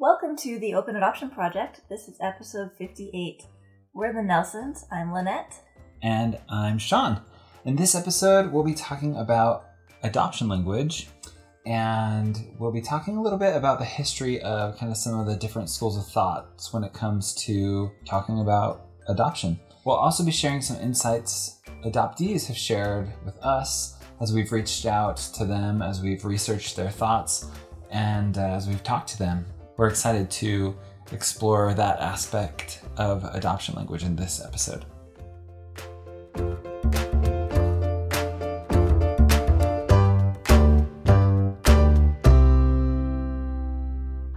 Welcome to the Open Adoption Project. This is episode 58. We're the Nelsons. I'm Lynette. And I'm Sean. In this episode, we'll be talking about adoption language and we'll be talking a little bit about the history of kind of some of the different schools of thoughts when it comes to talking about adoption. We'll also be sharing some insights adoptees have shared with us as we've reached out to them, as we've researched their thoughts, and uh, as we've talked to them. We're excited to explore that aspect of adoption language in this episode.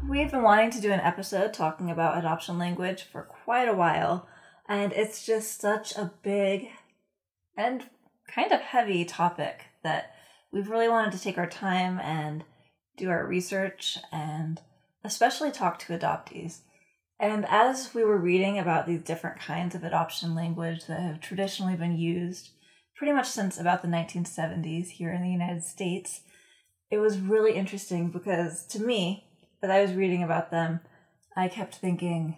We've been wanting to do an episode talking about adoption language for quite a while, and it's just such a big and kind of heavy topic that we've really wanted to take our time and do our research and especially talk to adoptees. And as we were reading about these different kinds of adoption language that have traditionally been used pretty much since about the 1970s here in the United States, it was really interesting because to me, as I was reading about them, I kept thinking,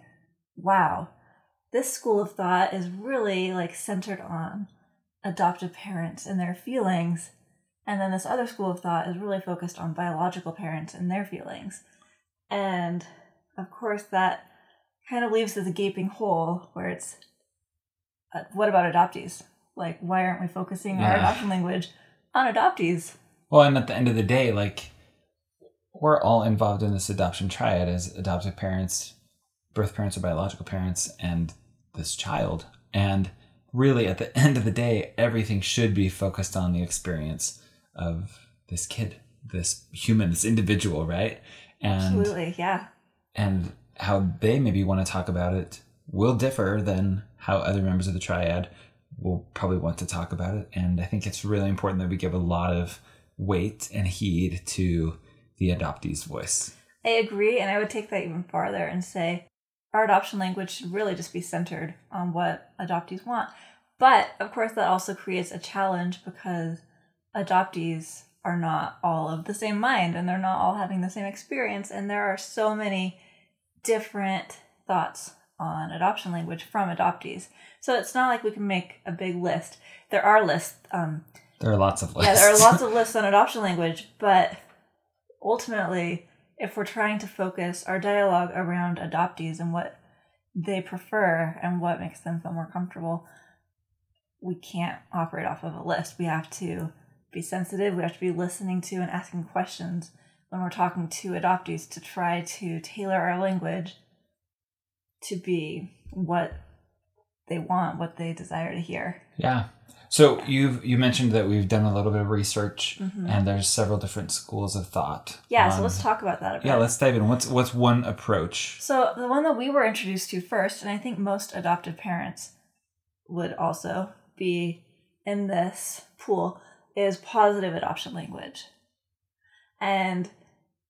wow, this school of thought is really like centered on adoptive parents and their feelings. And then this other school of thought is really focused on biological parents and their feelings. And of course, that kind of leaves us a gaping hole where it's uh, what about adoptees? Like, why aren't we focusing our adoption language on adoptees? Well, and at the end of the day, like we're all involved in this adoption triad as adoptive parents, birth parents or biological parents, and this child. And really, at the end of the day, everything should be focused on the experience of this kid, this human, this individual, right? And Absolutely, yeah. and how they maybe want to talk about it will differ than how other members of the triad will probably want to talk about it. And I think it's really important that we give a lot of weight and heed to the adoptee's voice. I agree, and I would take that even farther and say our adoption language should really just be centered on what adoptees want. But of course, that also creates a challenge because adoptees are not all of the same mind and they're not all having the same experience, and there are so many different thoughts on adoption language from adoptees. So it's not like we can make a big list. There are lists. Um, There are lots of lists. yeah, there are lots of lists on adoption language, but ultimately, if we're trying to focus our dialogue around adoptees and what they prefer and what makes them feel more comfortable, we can't operate off of a list. We have to be sensitive, we have to be listening to and asking questions when we're talking to adoptees to try to tailor our language to be what they want, what they desire to hear. Yeah. So you've you mentioned that we've done a little bit of research Mhm. and there's several different schools of thought. Yeah, so let's talk about that a bit. Yeah, let's dive in. What's what's one approach? So the one that we were introduced to first, and I think most adoptive parents would also be in this pool, is positive adoption language. And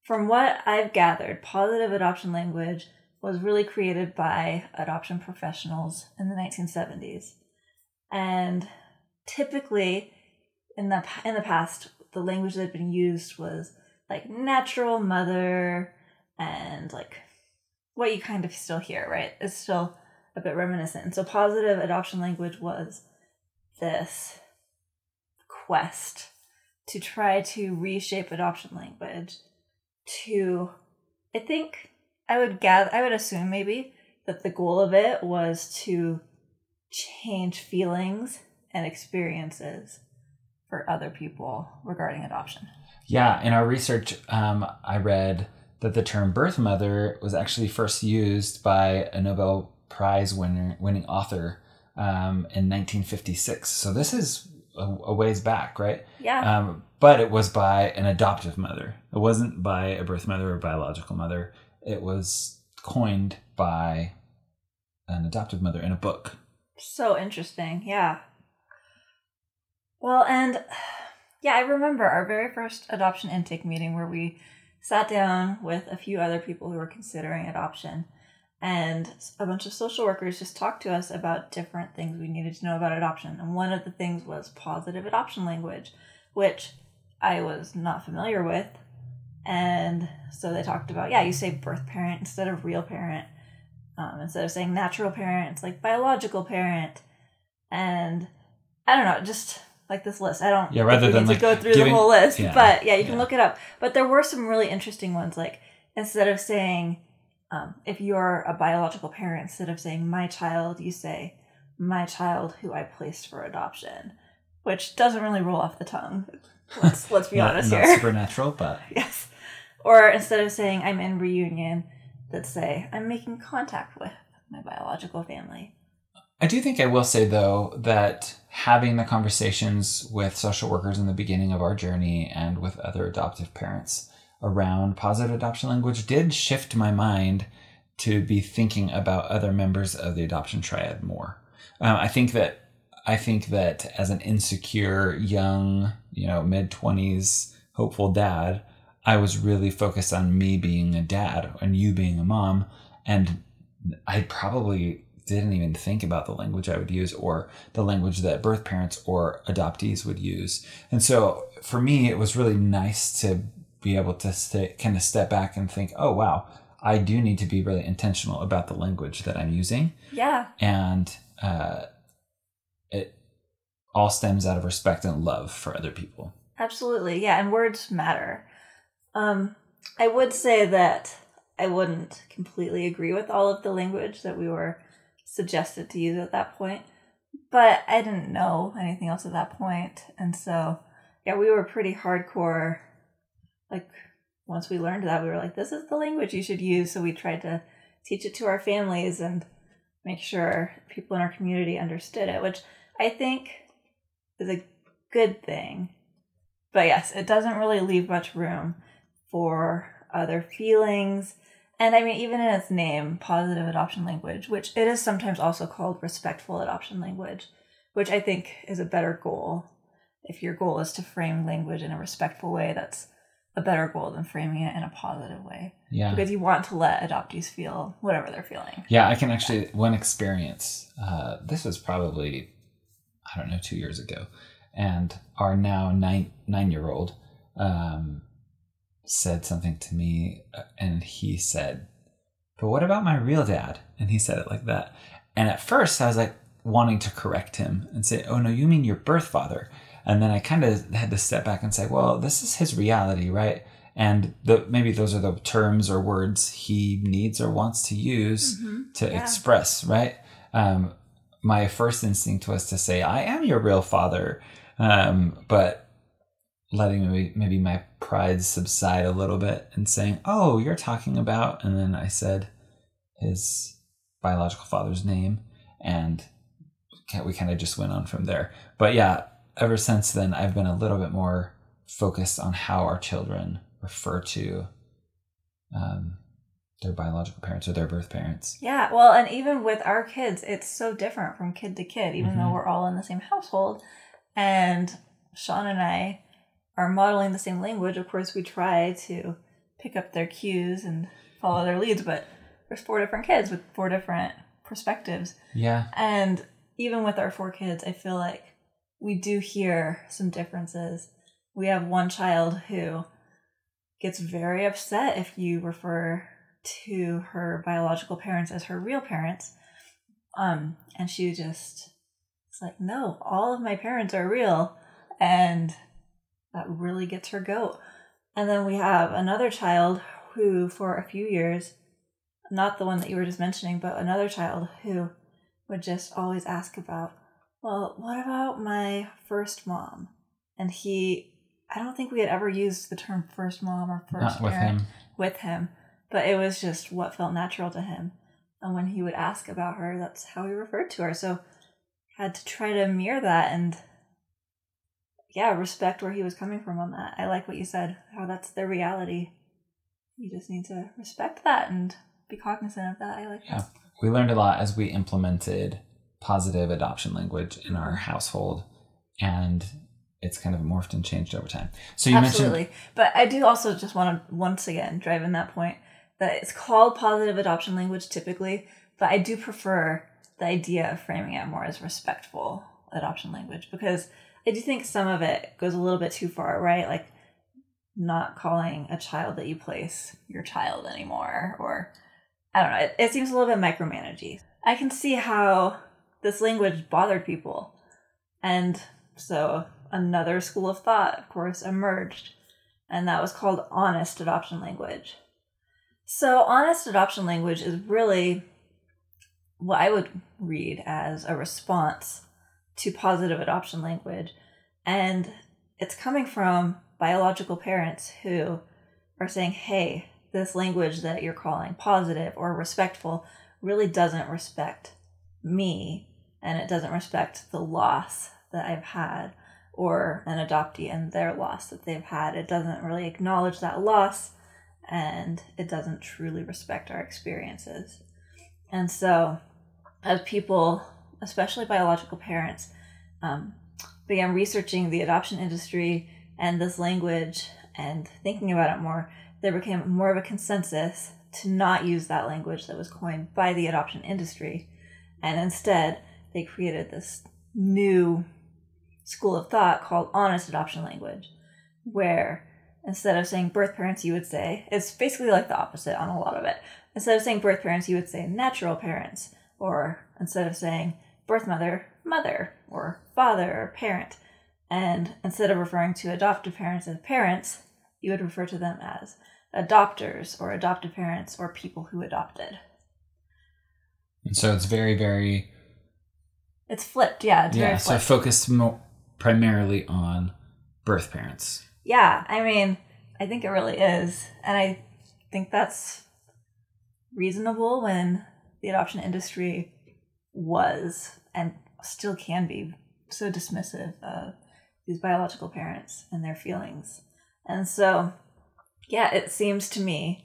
from what I've gathered, positive adoption language was really created by adoption professionals in the 1970s. And typically in the in the past, the language that had been used was like natural mother and like what you kind of still hear, right? It's still a bit reminiscent. And so positive adoption language was this quest to try to reshape adoption language to I think I would gather I would assume maybe that the goal of it was to change feelings and experiences for other people regarding adoption. Yeah, in our research, um, I read that the term birth mother was actually first used by a Nobel Prize winner, winning author um, in 1956. So this is a, a ways back, right? Yeah. Um, but it was by an adoptive mother. It wasn't by a birth mother or biological mother. It was coined by an adoptive mother in a book. So interesting. Yeah. Well, and yeah, I remember our very first adoption intake meeting where we sat down with a few other people who were considering adoption. And a bunch of social workers just talked to us about different things we needed to know about adoption. And one of the things was positive adoption language, which I was not familiar with. And so they talked about, yeah, you say birth parent instead of real parent. Um, instead of saying natural parent, it's like biological parent. And I don't know, just like this list. I don't Yeah, rather than, like, go through giving- the whole list, yeah, but yeah, you can look it up. But there were some really interesting ones, like instead of saying um, if you're a biological parent, instead of saying my child, you say my child who I placed for adoption, which doesn't really roll off the tongue. Let's let's be not, honest not here. supernatural, but yes. Or instead of saying I'm in reunion, let's say I'm making contact with my biological family. I do think I will say though that having the conversations with social workers in the beginning of our journey and with other adoptive parents around positive adoption language did shift my mind to be thinking about other members of the adoption triad more. Um, I think that I think that as an insecure young, you know, mid twenties hopeful dad, I was really focused on me being a dad and you being a mom, and I probably didn't even think about the language I would use or the language that birth parents or adoptees would use. And so for me, it was really nice to be able to stay, kind of step back and think, oh, wow, I do need to be really intentional about the language that I'm using. Yeah. And uh, it all stems out of respect and love for other people. Absolutely. Yeah, and words matter. Um, I would say that I wouldn't completely agree with all of the language that we were suggested to use at that point, but I didn't know anything else at that point, and so yeah, we were pretty hardcore. Like once we learned that, we were like, "This is the language you should use." So we tried to teach it to our families and make sure people in our community understood it, which I think is a good thing. But yes, it doesn't really leave much room for other feelings. And I mean, even in its name, positive adoption language, which it is sometimes also called respectful adoption language, which I think is a better goal. If your goal is to frame language in a respectful way, that's a better goal than framing it in a positive way. Yeah. Because you want to let adoptees feel whatever they're feeling. Yeah, I can actually one experience. Uh, this was probably I don't know two years ago, and our now nine nine year old um, said something to me, uh, and he said, "But what about my real dad?" And he said it like that. And at first, I was like wanting to correct him and say, "Oh no, you mean your birth father." And then I kind of had to step back and say, "Well, this is his reality, right?" And the, maybe those are the terms or words he needs or wants to use to Yeah. express, right? Um, my first instinct was to say, I am your real father. Um, but letting maybe, maybe my pride subside a little bit and saying, Oh, you're talking about. And then I said his biological father's name. And we kind of just went on from there. But yeah, ever since then, I've been a little bit more focused on how our children refer to um, their biological parents or their birth parents. Yeah, well, and even with our kids, it's so different from kid to kid, even though Mhm. we're all in the same household. And Sean and I are modeling the same language. Of course, we try to pick up their cues and follow their leads, but there's four different kids with four different perspectives. Yeah. And even with our four kids, I feel like we do hear some differences. We have one child who gets very upset if you refer to her biological parents as her real parents. Um, and she just it's like, no, all of my parents are real. And that really gets her goat. And then we have another child who, for a few years, not the one that you were just mentioning, but another child who would just always ask about, well, what about my first mom? And he, I don't think we had ever used the term first mom or first Not with parent him. with him, but it was just what felt natural to him. And when he would ask about her, that's how he referred to her. So had to try to mirror that and yeah, respect where he was coming from on that. I like what you said, how that's their reality. You just need to respect that and be cognizant of that. I like Yeah. that. We learned a lot as we implemented positive adoption language in our household, and it's kind of morphed and changed over time. So you mentioned Absolutely. mentioned, But I do also just want to once again drive in that point that it's called positive adoption language typically, but I do prefer the idea of framing it more as respectful adoption language because I do think some of it goes a little bit too far, right? Like not calling a child that you place your child anymore, or I don't know. It, it seems a little bit micromanagey. I can see how this language bothered people, and so another school of thought, of course, emerged, and that was called honest adoption language. So, honest adoption language is really what I would read as a response to positive adoption language. And it's coming from biological parents who are saying, hey, this language that you're calling positive or respectful really doesn't respect me and it doesn't respect the loss that I've had or an adoptee and their loss that they've had. It doesn't really acknowledge that loss and it doesn't truly respect our experiences. And so, as people, especially biological parents, um, began researching the adoption industry and this language and thinking about it more, there became more of a consensus to not use that language that was coined by the adoption industry. And instead, they created this new school of thought called honest adoption language, where instead of saying birth parents, you would say, it's basically like the opposite on a lot of it. Instead of saying birth parents, you would say natural parents, or instead of saying birth mother, mother, or father, or parent. And instead of referring to adoptive parents as parents, you would refer to them as adopters, or adoptive parents, or people who adopted. And so it's very, very. It's flipped, yeah. It's yeah, so I focused mo- primarily on birth parents. Yeah, I mean, I think it really is. And I think that's reasonable when the adoption industry was and still can be so dismissive of these biological parents and their feelings. And so, yeah, it seems to me,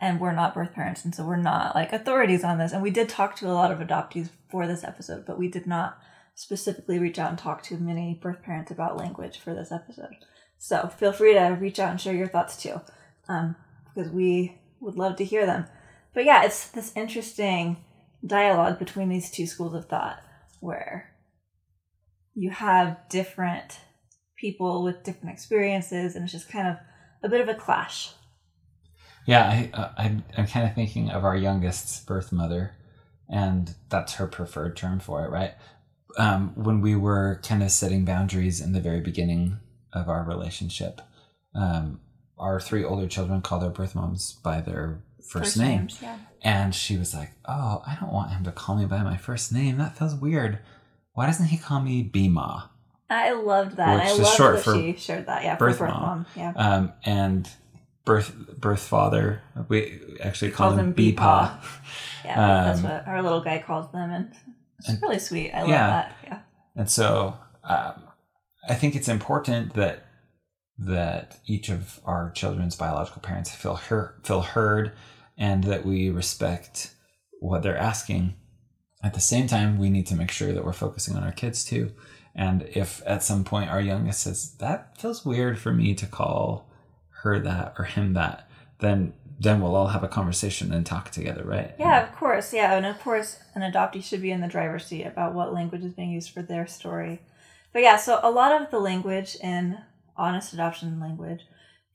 and we're not birth parents, and so we're not like authorities on this. And we did talk to a lot of adoptees for this episode, but we did not specifically reach out and talk to many birth parents about language for this episode. So feel free to reach out and share your thoughts too, um, because we would love to hear them. But yeah, it's this interesting dialogue between these two schools of thought where you have different people with different experiences, and it's just kind of a bit of a clash. Yeah, I, uh, I, I'm kind of thinking of our youngest's birth mother, and that's her preferred term for it, right? Um, when we were kind of setting boundaries in the very beginning of our relationship. Um, our three older children call their birth moms by their first, first name. Names, yeah. And she was like, Oh, I don't want him to call me by my first name. That feels weird. Why doesn't he call me Bima? I loved that. Which I loved short that she shared that. Yeah, birth, birth mom. mom. Yeah. Um, and birth birth father, we actually call him Beepa. Yeah, um, that's what our little guy calls them, and it's and, really sweet. I love yeah. that. Yeah. And so um, I think it's important that that each of our children's biological parents feel heard, feel heard and that we respect what they're asking. At the same time, we need to make sure that we're focusing on our kids too. And if at some point our youngest says, that feels weird for me to call her that or him that, then then we'll all have a conversation and talk together, right? Yeah, of course. Yeah, and of course, an adoptee should be in the driver's seat about what language is being used for their story. But yeah, so a lot of the language in honest adoption language,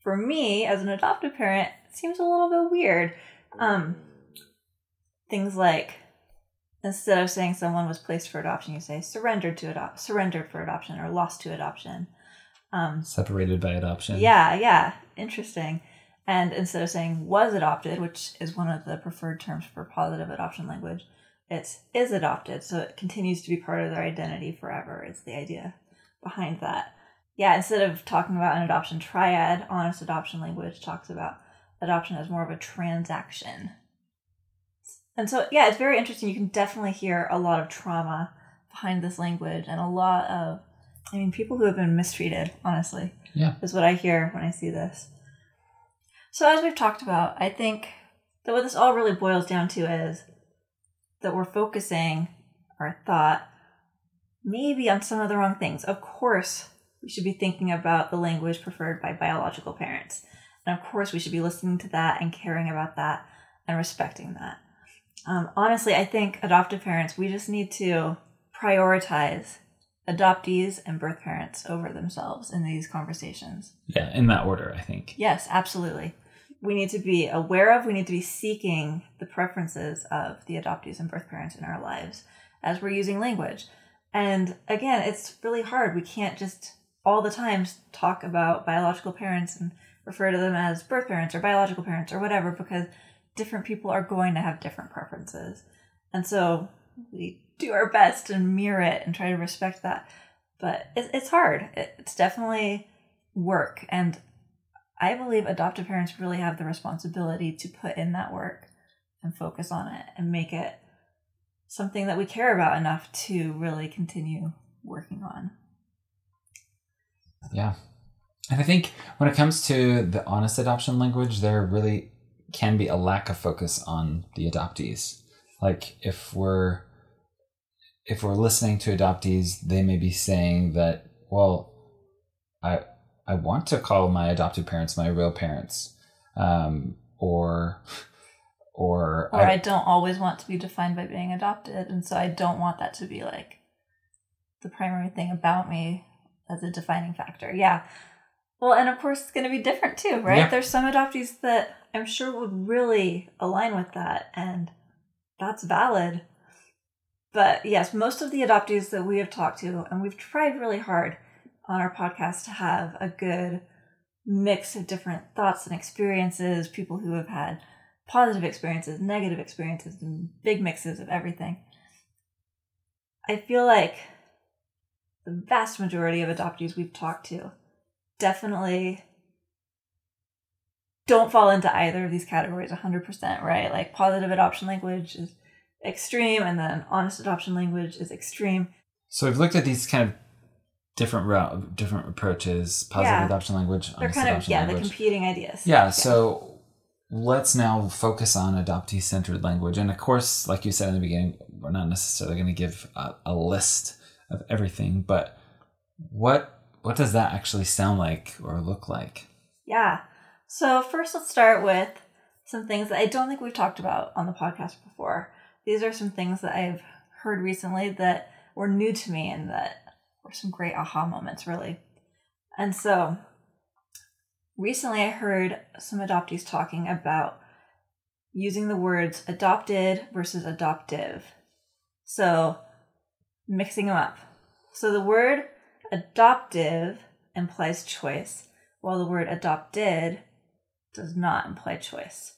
for me as an adoptive parent, seems a little bit weird. Um, things like instead of saying someone was placed for adoption, you say surrendered to adopt, surrendered for adoption, or lost to adoption. Um, Separated by adoption. Yeah, yeah, interesting. And instead of saying was adopted, which is one of the preferred terms for positive adoption language, it's is adopted, so it continues to be part of their identity forever. Is the idea behind that? Yeah, instead of talking about an adoption triad, honest adoption language talks about adoption as more of a transaction. And so, yeah, it's very interesting. You can definitely hear a lot of trauma behind this language and a lot of, I mean, people who have been mistreated, honestly. Yeah. Is what I hear when I see this. So, as we've talked about, I think that what this all really boils down to is that we're focusing our thought maybe on some of the wrong things. Of course, we should be thinking about the language preferred by biological parents. And of course, we should be listening to that and caring about that and respecting that. Um, honestly, I think adoptive parents, we just need to prioritize adoptees and birth parents over themselves in these conversations. Yeah, in that order, I think. Yes, absolutely. We need to be aware of, we need to be seeking the preferences of the adoptees and birth parents in our lives as we're using language. And again, it's really hard. We can't just all the time talk about biological parents and refer to them as birth parents or biological parents or whatever because different people are going to have different preferences. And so we do our best and mirror it and try to respect that. But it's hard. It's definitely work. And I believe adoptive parents really have the responsibility to put in that work and focus on it and make it something that we care about enough to really continue working on. Yeah. And I think when it comes to the honest adoption language, there really can be a lack of focus on the adoptees. Like if we're if we're listening to adoptees, they may be saying that, well, I I want to call my adopted parents my real parents, um, or or or I, I don't always want to be defined by being adopted, and so I don't want that to be like the primary thing about me as a defining factor. Yeah. Well, and of course, it's going to be different too, right? Yeah. There's some adoptees that I'm sure would really align with that, and that's valid. But yes, most of the adoptees that we have talked to, and we've tried really hard on our podcast to have a good mix of different thoughts and experiences, people who have had positive experiences, negative experiences, and big mixes of everything. I feel like the vast majority of adoptees we've talked to definitely don't fall into either of these categories 100%, right? Like positive adoption language is extreme and then honest adoption language is extreme. So we've looked at these kind of different route different approaches, positive yeah. adoption language, They're kind of yeah, language. the competing ideas. Yeah, yeah, so let's now focus on adoptee centered language. And of course, like you said in the beginning, we're not necessarily going to give a, a list of everything, but what what does that actually sound like or look like? Yeah. So first let's start with some things that I don't think we've talked about on the podcast before. These are some things that I've heard recently that were new to me and that were some great aha moments really. And so recently I heard some adoptees talking about using the words adopted versus adoptive. So mixing them up. So the word adoptive implies choice, while the word adopted does not imply choice.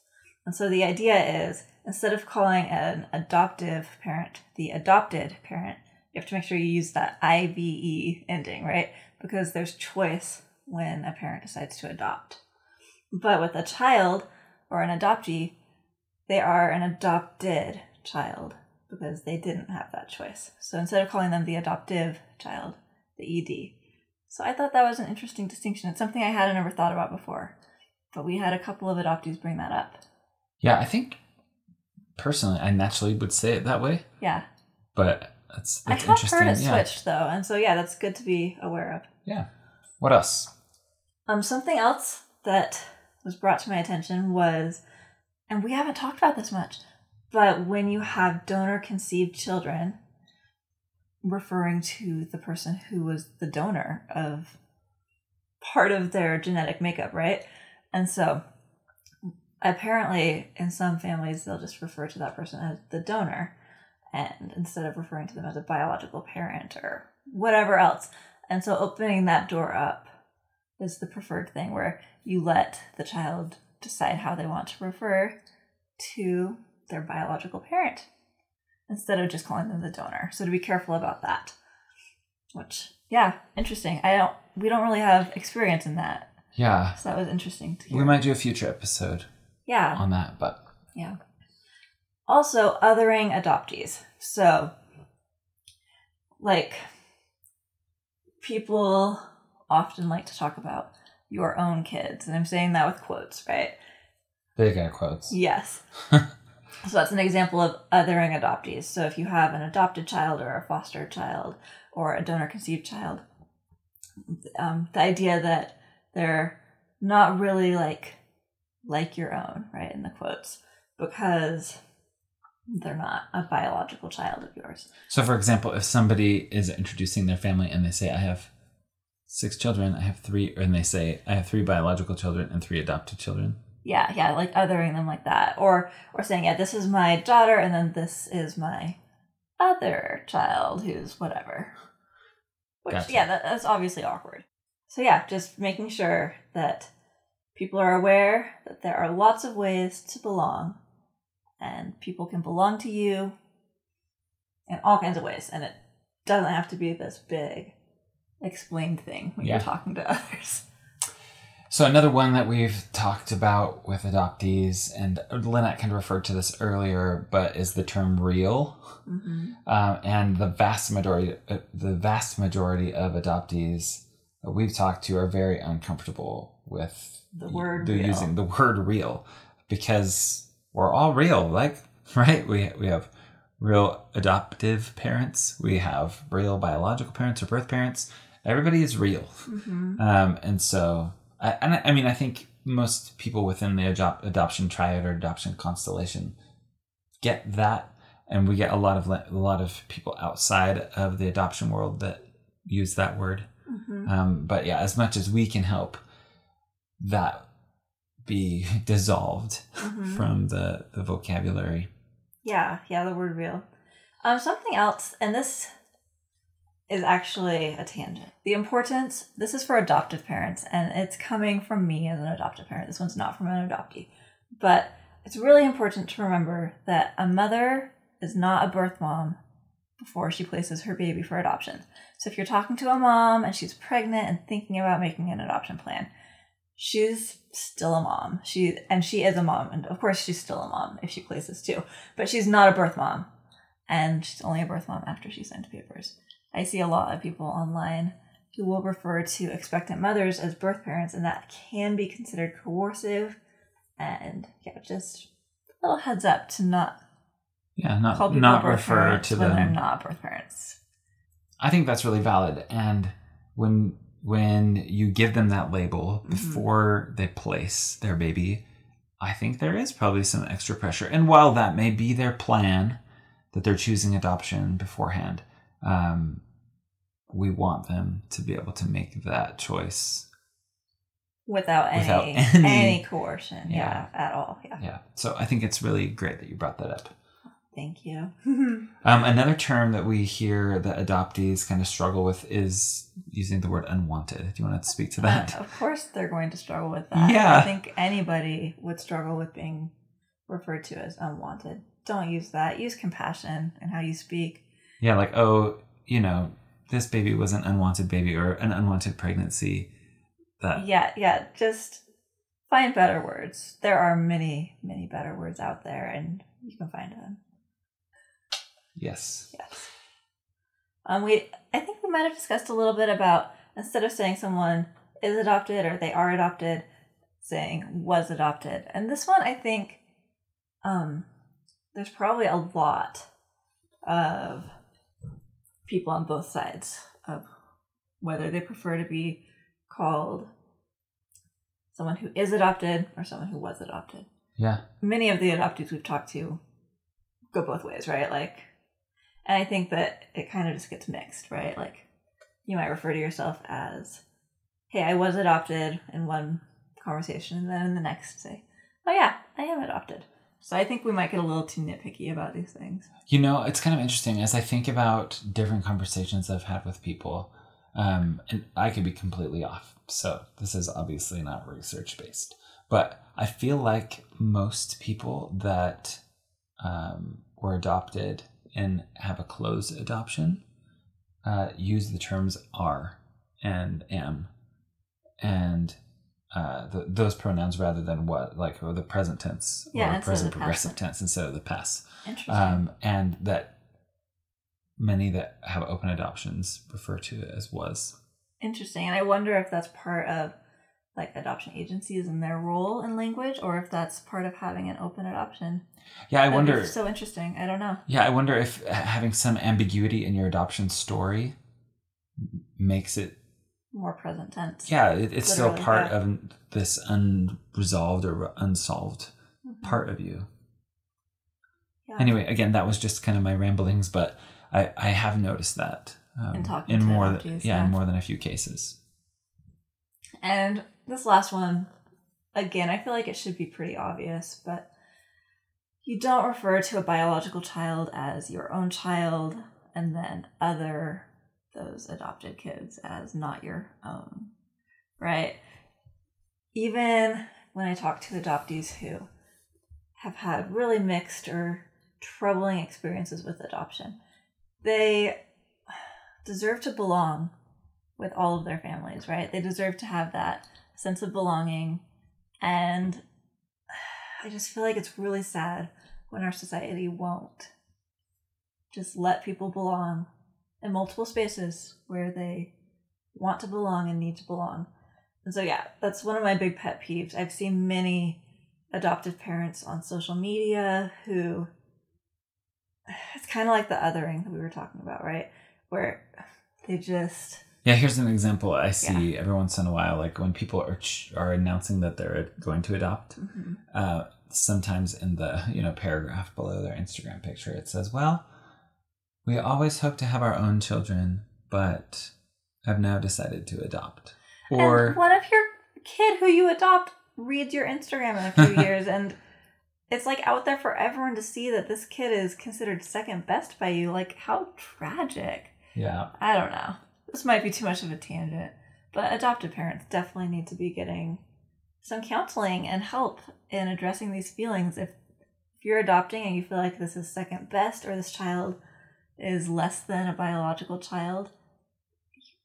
And so the idea is instead of calling an adoptive parent the adopted parent, you have to make sure you use that IVE ending, right? Because there's choice when a parent decides to adopt. But with a child or an adoptee, they are an adopted child because they didn't have that choice. So instead of calling them the adoptive child, the ED. So I thought that was an interesting distinction. It's something I hadn't ever thought about before. But we had a couple of adoptees bring that up. Yeah, I think personally I naturally would say it that way. Yeah. But that's, that's I have interesting. heard it yeah. switched though, and so yeah, that's good to be aware of. Yeah. What else? Um, something else that was brought to my attention was, and we haven't talked about this much, but when you have donor conceived children, referring to the person who was the donor of part of their genetic makeup, right? And so apparently in some families they'll just refer to that person as the donor and instead of referring to them as a biological parent or whatever else. And so opening that door up is the preferred thing where you let the child decide how they want to refer to their biological parent instead of just calling them the donor. So to be careful about that. Which yeah, interesting. I don't we don't really have experience in that. Yeah. So that was interesting to hear. We might do a future episode. Yeah. On that, but yeah. Also, othering adoptees. So, like, people often like to talk about your own kids, and I'm saying that with quotes, right? Big air quotes. Yes. so that's an example of othering adoptees. So if you have an adopted child or a foster child or a donor conceived child, um, the idea that they're not really like like your own, right? In the quotes, because they're not a biological child of yours. So, for example, if somebody is introducing their family and they say, I have six children, I have three, and they say, I have three biological children and three adopted children. Yeah, yeah, like othering them like that, or or saying, yeah, this is my daughter, and then this is my other child who's whatever. Which, Gotcha. yeah, that, that's obviously awkward. So yeah, just making sure that people are aware that there are lots of ways to belong, and people can belong to you in all kinds of ways, and it doesn't have to be this big explained thing when Yeah. you're talking to others. So another one that we've talked about with adoptees, and Lynette kind of referred to this earlier, but is the term "real," hmm um, and the vast majority, uh, the vast majority of adoptees we've talked to are very uncomfortable with The word the real. using the word "real" because we're all real, like right? We we have real adoptive parents, we have real biological parents or birth parents. Everybody is real. hmm Um, and so, I, and I, I mean, I think most people within the adop- adoption triad or adoption constellation get that, and we get a lot of a lot of people outside of the adoption world that use that word. Hmm Um, but yeah, as much as we can help that be dissolved Mhm. from the the vocabulary. Yeah, yeah, the word real. Um, something else, and this is actually a tangent. The importance, this is for adoptive parents, and it's coming from me as an adoptive parent. This one's not from an adoptee. But it's really important to remember that a mother is not a birth mom before she places her baby for adoption. So if you're talking to a mom and she's pregnant and thinking about making an adoption plan, she's still a mom. She and she is a mom, and of course she's still a mom if she places too. But she's not a birth mom, and she's only a birth mom after she signed papers. I see a lot of people online who will refer to expectant mothers as birth parents, and that can be considered coercive. And yeah, just a little heads up to not Yeah, not call people not birth refer to they're them. not birth parents. I think that's really valid. And when when you give them that label Mhm. before they place their baby, I think there is probably some extra pressure. And while that may be their plan, that they're choosing adoption beforehand, um, we want them to be able to make that choice. Without any Without any, any- coercion, Yeah. yeah, at all. Yeah. Yeah. So I think it's really great that you brought that up. Thank you. Um, another term that we hear that adoptees kind of struggle with is using the word unwanted. Do you want to speak to that? Uh, of course, they're going to struggle with that. Yeah. I think anybody would struggle with being referred to as unwanted. Don't use that. Use compassion in how you speak. Yeah, like, oh, you know, this baby was an unwanted baby or an unwanted pregnancy. That Yeah, yeah. Just find better words. There are many, many better words out there, and you can find them. Yes. Yes. Um, we I think we might have discussed a little bit about instead of saying someone is adopted or they are adopted, saying was adopted. And this one I think um there's probably a lot of people on both sides of whether they prefer to be called someone who is adopted or someone who was adopted Yeah. many of the adoptees we've talked to go both ways, right? Like, and I think that it kind of just gets mixed, right? Like, you might refer to yourself as, hey, I was adopted in one conversation, and then in the next say, oh, yeah, I am adopted. So I think we might get a little too nitpicky about these things. You know, it's kind of interesting as I think about different conversations I've had with people, um, and I could be completely off. So this is obviously not research based, but I feel like most people that um, were adopted and have a closed adoption uh, use the terms are and am and uh, th those pronouns rather than what, like or the present tense Yeah, or present progressive past. tense instead of the past Interesting. um, and that many that have open adoptions refer to it as was. Interesting. And I wonder if that's part of like adoption agencies and their role in language, or if that's part of having an open adoption. Yeah, I That'd wonder. So interesting. I don't know. Yeah, I wonder if having some ambiguity in your adoption story makes it. More present tense. Yeah, it, it's still part yeah. of this unresolved or unsolved Mhm. part of you. Yeah. Anyway, again, that was just kind of my ramblings, but I, I have noticed that um, In talking in to more than, yeah, yeah. in more than a few cases. And this last one, again, I feel like it should be pretty obvious, but you don't refer to a biological child as your own child and then other those adopted kids as not your own, right? Even when I talk to adoptees who have had really mixed or troubling experiences with adoption, they deserve to belong with all of their families, right? They deserve to have that sense of belonging. And I just feel like it's really sad when our society won't just let people belong in multiple spaces where they want to belong and need to belong. And so, yeah, that's one of my big pet peeves. I've seen many adoptive parents on social media who it's kind of like the othering that we were talking about, right? Where they just Yeah, here's an example I see every once in a while. Like when people are ch- are announcing that they're going to adopt, uh, sometimes in the you know paragraph below their Instagram picture, it says, "Well, we always hope to have our own children, but have now decided to adopt." Or and what if your kid who you adopt reads your Instagram in a few years and it's like out there for everyone to see that this kid is considered second best by you? Like, how tragic. yeah, I don't know. This might be too much of a tangent, but adoptive parents definitely need to be getting some counseling and help in addressing these feelings. If, if you're adopting and you feel like this is second best or this child is less than a biological child,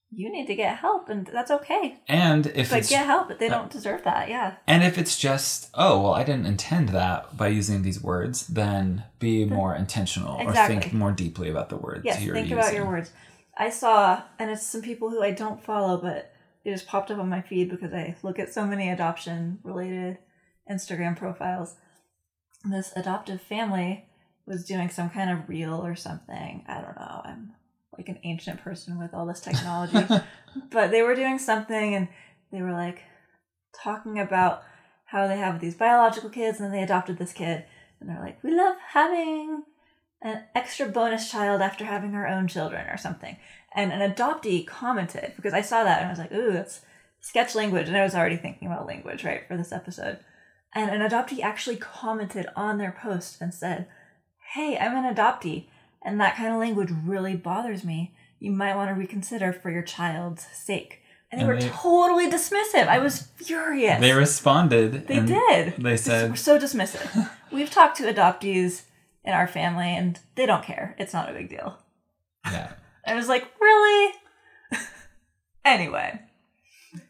you need to get help, and that's okay. and if But it's get help, but they uh, don't deserve that. Yeah. and if it's just oh well, I didn't intend that by using these words, then be more intentional or think more deeply about the words Yes, think using. about your words. I saw, and it's some people who I don't follow, but it just popped up on my feed because I look at so many adoption related Instagram profiles. This adoptive family was doing some kind of reel or something. I don't know. I'm like an ancient person with all this technology. but they were doing something and they were like talking about how they have these biological kids and then they adopted this kid. And they're like, we love having an extra bonus child after having our own children or something. And an adoptee commented because I saw that and I was like, ooh, that's sketch language. And I was already thinking about language, right, for this episode. And an adoptee actually commented on their post and said, hey, I'm an adoptee. And that kind of language really bothers me. You might want to reconsider for your child's sake. And they And were they- totally dismissive. I was furious. They responded. They did. They said, said, were so dismissive. We've talked to adoptees in our family, and they don't care. It's not a big deal. yeah. I was like, really? anyway,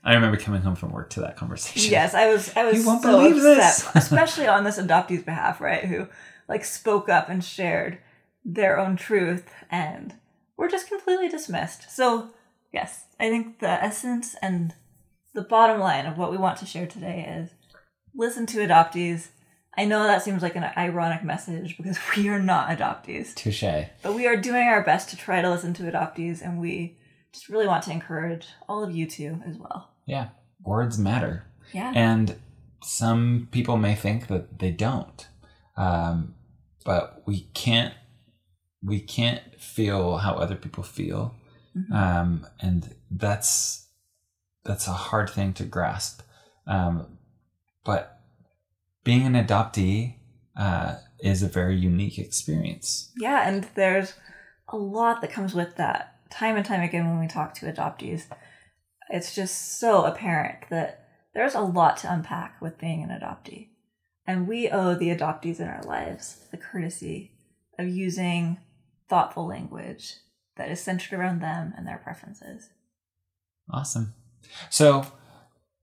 I remember coming home from work to that conversation. yes, I was. I was You won't so believe upset, this. especially on this adoptee's behalf, right? Who like spoke up and shared their own truth, and were just completely dismissed. So, yes, I think the essence and the bottom line of what we want to share today is listen to adoptees. I know that seems like an ironic message because we are not adoptees, Touche. but we are doing our best to try to listen to adoptees, and we just really want to encourage all of you to as well. Yeah. Words matter. Yeah. And some people may think that they don't. Um, but we can't we can't feel how other people feel. Mhm. Um, and that's that's a hard thing to grasp. Um, but being an adoptee uh, is a very unique experience. Yeah, and there's a lot that comes with that. Time and time again, when we talk to adoptees, it's just so apparent that there's a lot to unpack with being an adoptee. And we owe the adoptees in our lives the courtesy of using thoughtful language that is centered around them and their preferences. Awesome. So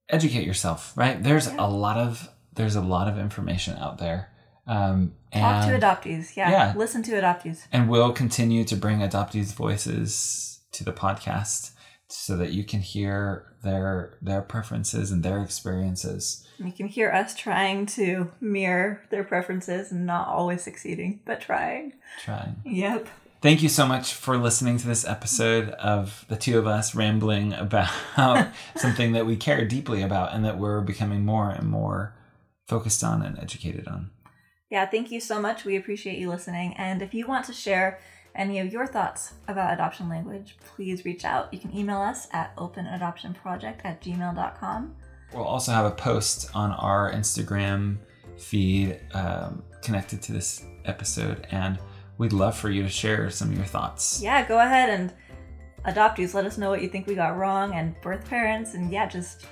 educate yourself, right? There's Yeah. a lot of there's a lot of information out there. Um, Talk to adoptees. Yeah. Yeah. Listen to adoptees. and we'll continue to bring adoptees' voices to the podcast so that you can hear their their preferences and their experiences. You can hear us trying to mirror their preferences and not always succeeding, but trying. Trying. Yep. Thank you so much for listening to this episode of the two of us rambling about something that we care deeply about and that we're becoming more and more focused on and educated on. Yeah, thank you so much. We appreciate you listening. And if you want to share any of your thoughts about adoption language, please reach out. You can email us at openadoptionproject at gmail.com. We'll also have a post on our Instagram feed um, connected to this episode, and we'd love for you to share some of your thoughts. Yeah, go ahead and adoptees, let us know what you think we got wrong, and birth parents, and yeah, just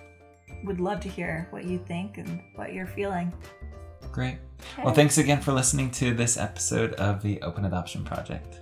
would love to hear what you think and what you're feeling. Great. Well, thanks again for listening to this episode of the Open Adoption Project.